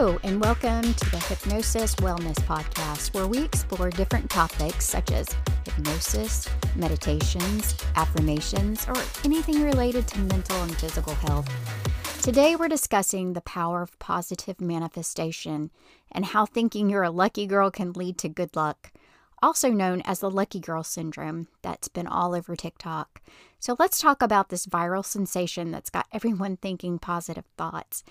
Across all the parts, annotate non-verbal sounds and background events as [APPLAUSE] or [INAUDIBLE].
Hello, and welcome to the Hypnosis Wellness Podcast, where we explore different topics such as hypnosis, meditations, affirmations, or anything related to mental and physical health. Today, we're discussing the power of positive manifestation and how thinking you're a lucky girl can lead to good luck also known as the lucky girl syndrome, that's been all over TikTok. So let's talk about this viral sensation that's got [LAUGHS] everyone thinking positive thoughts.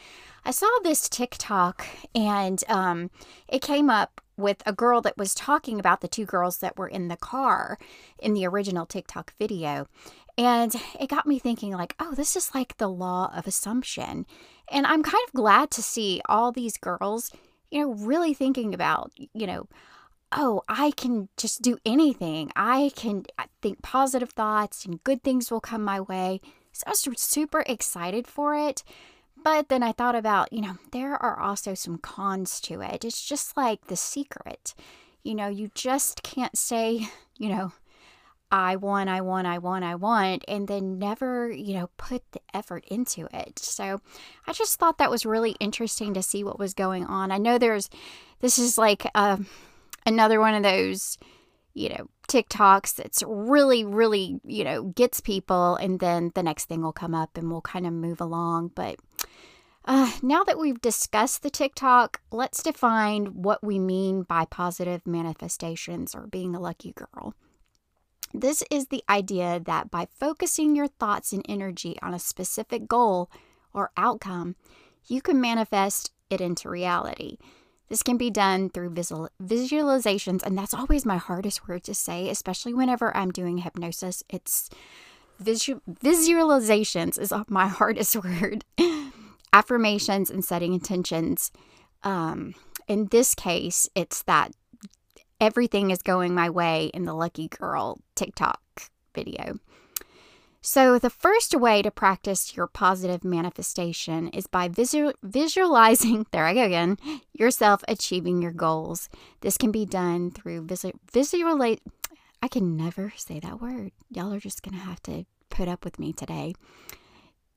I saw this TikTok and um, it came up with a girl that was talking about the two girls that were in the car in the original TikTok video. And it got me thinking, like, oh, this is like the law of assumption. And I'm kind of glad to see all these girls, you know, really thinking about, you know, oh, I can just do anything. I can uh, think positive thoughts and good things will come my way. So I was super excited for it. But then I thought about, you know, there are also some cons to it. It's just like the secret. You know, you just can't say, [LAUGHS] you know, I want, I want, I want, I want, and then never, you know, put the effort into it. So I just thought that was really interesting to see what was going on. I know there's, this is like, uh, another one of those, you know, TikToks that's really, really, you know, gets people, and then the next thing will come up and we'll kind of move along. But uh, now that we've discussed the TikTok, let's define what we mean by positive manifestations or being a lucky girl. This is the idea that by focusing your thoughts and energy on a specific goal or outcome, you can manifest it into reality. This can be done through visual, visualizations, and that's always my hardest word to say, especially whenever I'm doing hypnosis. It's visual, visualizations is [LAUGHS] my hardest [LAUGHS] word. Affirmations and setting intentions. Um, in this case, it's that everything is going my way in the Lucky Girl TikTok video. So, the first way to practice your positive manifestation is by visual, visualizing, [LAUGHS] there I go again, yourself achieving your goals. This can be done through visual, visualize. I can never say that word. Y'all are just going to have to put up with me today.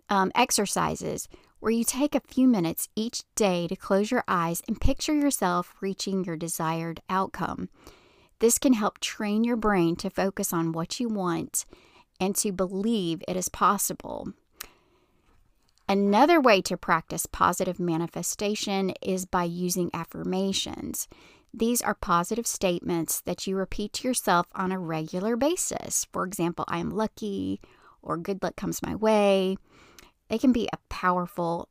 Um, exercises where you take a few minutes each day to close your eyes and picture yourself reaching your desired outcome. This can help train your brain to focus on what you want and to believe it is possible. Another way to practice positive manifestation is by using affirmations. These are positive statements that you repeat to yourself on a regular basis. For example, I am lucky or good luck comes my way. They can be a powerful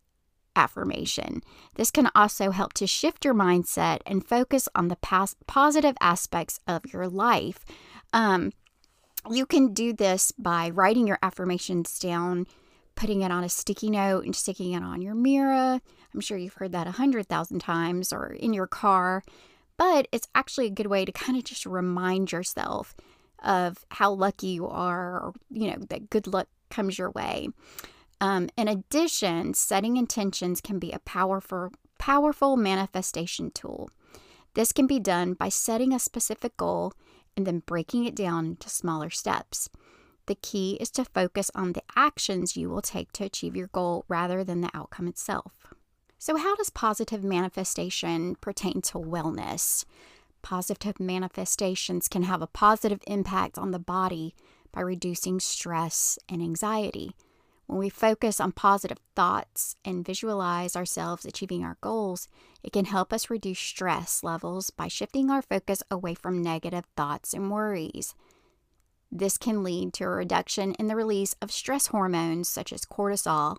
affirmation. This can also help to shift your mindset and focus on the past positive aspects of your life. Um, you can do this by writing your affirmations down, putting it on a sticky note, and sticking it on your mirror. I'm sure you've heard that a hundred thousand times or in your car, but it's actually a good way to kind of just remind yourself of how lucky you are, or, you know, that good luck comes your way. Um, in addition, setting intentions can be a powerful, powerful manifestation tool. This can be done by setting a specific goal and then breaking it down into smaller steps. The key is to focus on the actions you will take to achieve your goal rather than the outcome itself. So, how does positive manifestation pertain to wellness? Positive manifestations can have a positive impact on the body by reducing stress and anxiety. When we focus on positive thoughts and visualize ourselves achieving our goals, it can help us reduce stress levels by shifting our focus away from negative thoughts and worries. This can lead to a reduction in the release of stress hormones such as cortisol,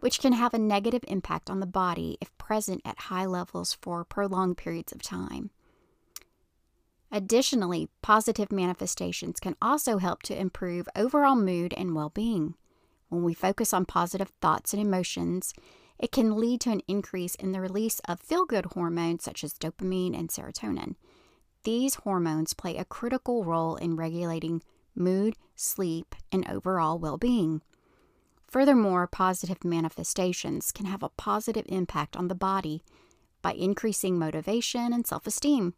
which can have a negative impact on the body if present at high levels for prolonged periods of time. Additionally, positive manifestations can also help to improve overall mood and well being. When we focus on positive thoughts and emotions, it can lead to an increase in the release of feel good hormones such as dopamine and serotonin. These hormones play a critical role in regulating mood, sleep, and overall well being. Furthermore, positive manifestations can have a positive impact on the body by increasing motivation and self esteem.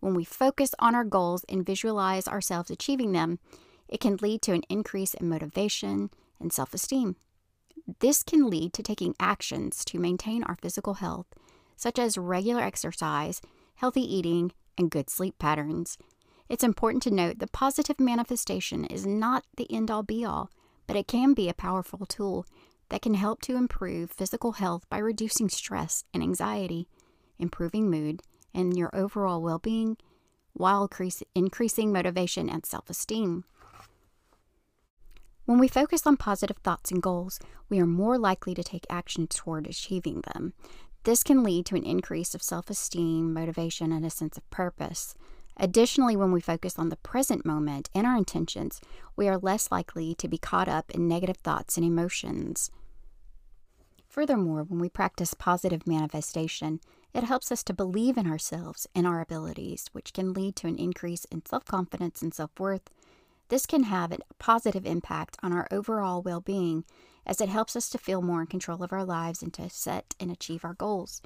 When we focus on our goals and visualize ourselves achieving them, it can lead to an increase in motivation and self esteem. This can lead to taking actions to maintain our physical health, such as regular exercise, healthy eating, and good sleep patterns. It's important to note that positive manifestation is not the end all be all, but it can be a powerful tool that can help to improve physical health by reducing stress and anxiety, improving mood, and your overall well being, while increasing motivation and self esteem. When we focus on positive thoughts and goals, we are more likely to take action toward achieving them. This can lead to an increase of self esteem, motivation, and a sense of purpose. Additionally, when we focus on the present moment and our intentions, we are less likely to be caught up in negative thoughts and emotions. Furthermore, when we practice positive manifestation, it helps us to believe in ourselves and our abilities, which can lead to an increase in self confidence and self worth. This can have a positive impact on our overall well being as it helps us to feel more in control of our lives and to set and achieve our goals.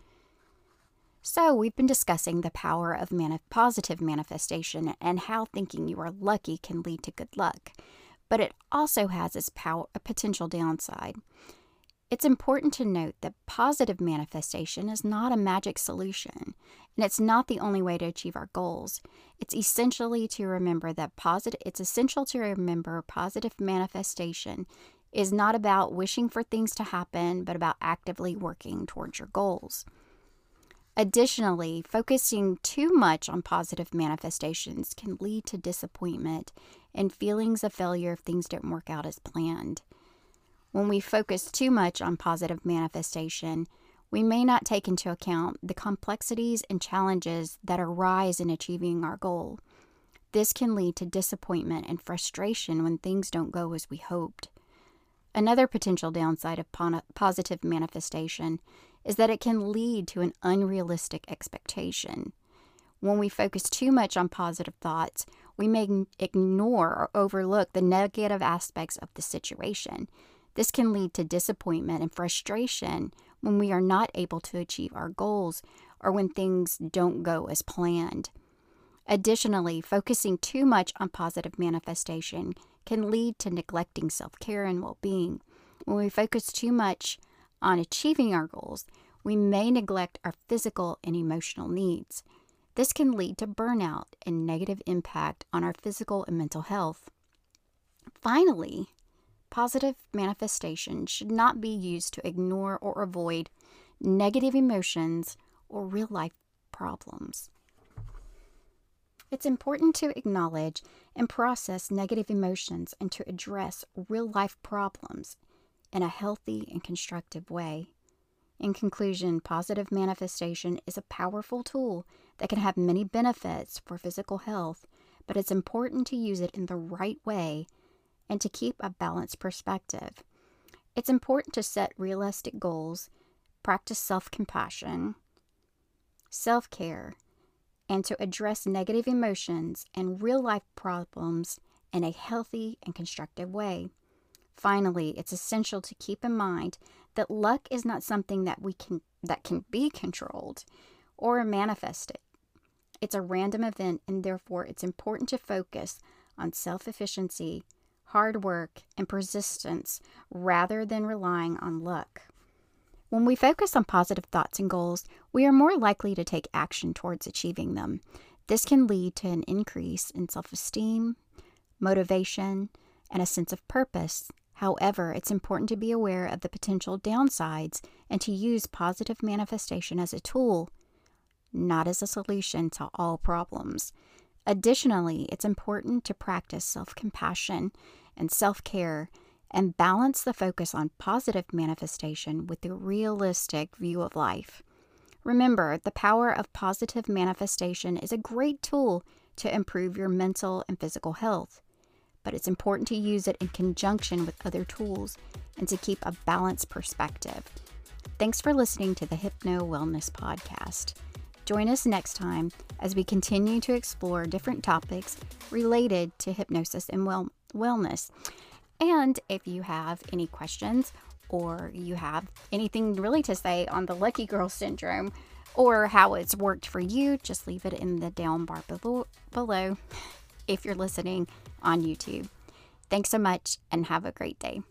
So, we've been discussing the power of positive manifestation and how thinking you are lucky can lead to good luck, but it also has its power, a potential downside. It's important to note that positive manifestation is not a magic solution, and it's not the only way to achieve our goals. It's essentially to remember that positive it's essential to remember positive manifestation is not about wishing for things to happen, but about actively working towards your goals. Additionally, focusing too much on positive manifestations can lead to disappointment and feelings of failure if things don't work out as planned. When we focus too much on positive manifestation, we may not take into account the complexities and challenges that arise in achieving our goal. This can lead to disappointment and frustration when things don't go as we hoped. Another potential downside of positive manifestation is that it can lead to an unrealistic expectation. When we focus too much on positive thoughts, we may ignore or overlook the negative aspects of the situation. This can lead to disappointment and frustration when we are not able to achieve our goals or when things don't go as planned. Additionally, focusing too much on positive manifestation can lead to neglecting self care and well being. When we focus too much on achieving our goals, we may neglect our physical and emotional needs. This can lead to burnout and negative impact on our physical and mental health. Finally, positive manifestation should not be used to ignore or avoid negative emotions or real life problems. It's important to acknowledge and process negative emotions and to address real life problems in a healthy and constructive way. In conclusion, positive manifestation is a powerful tool that can have many benefits for physical health, but it's important to use it in the right way and to keep a balanced perspective. It's important to set realistic goals, practice self compassion, self care, and to address negative emotions and real life problems in a healthy and constructive way. Finally, it's essential to keep in mind that luck is not something that we can that can be controlled or manifested. It's a random event and therefore it's important to focus on self-efficiency, hard work, and persistence rather than relying on luck. When we focus on positive thoughts and goals, we are more likely to take action towards achieving them. This can lead to an increase in self esteem, motivation, and a sense of purpose However, it's important to be aware of the potential downsides and to use positive manifestation as a tool, not as a solution to all problems. Additionally, it's important to practice self compassion and self care and balance the focus on positive manifestation with the realistic view of life. Remember, the power of positive manifestation is a great tool to improve your mental and physical health but it's important to use it in conjunction with other tools and to keep a balanced perspective. Thanks for listening to the Hypno Wellness Podcast. Join us next time as we continue to explore different topics related to hypnosis and well- wellness. And if you have any questions or you have anything really to say on the Lucky Girl Syndrome or how it's worked for you, just leave it in the down bar below. below if you're listening on YouTube. Thanks so much and have a great day.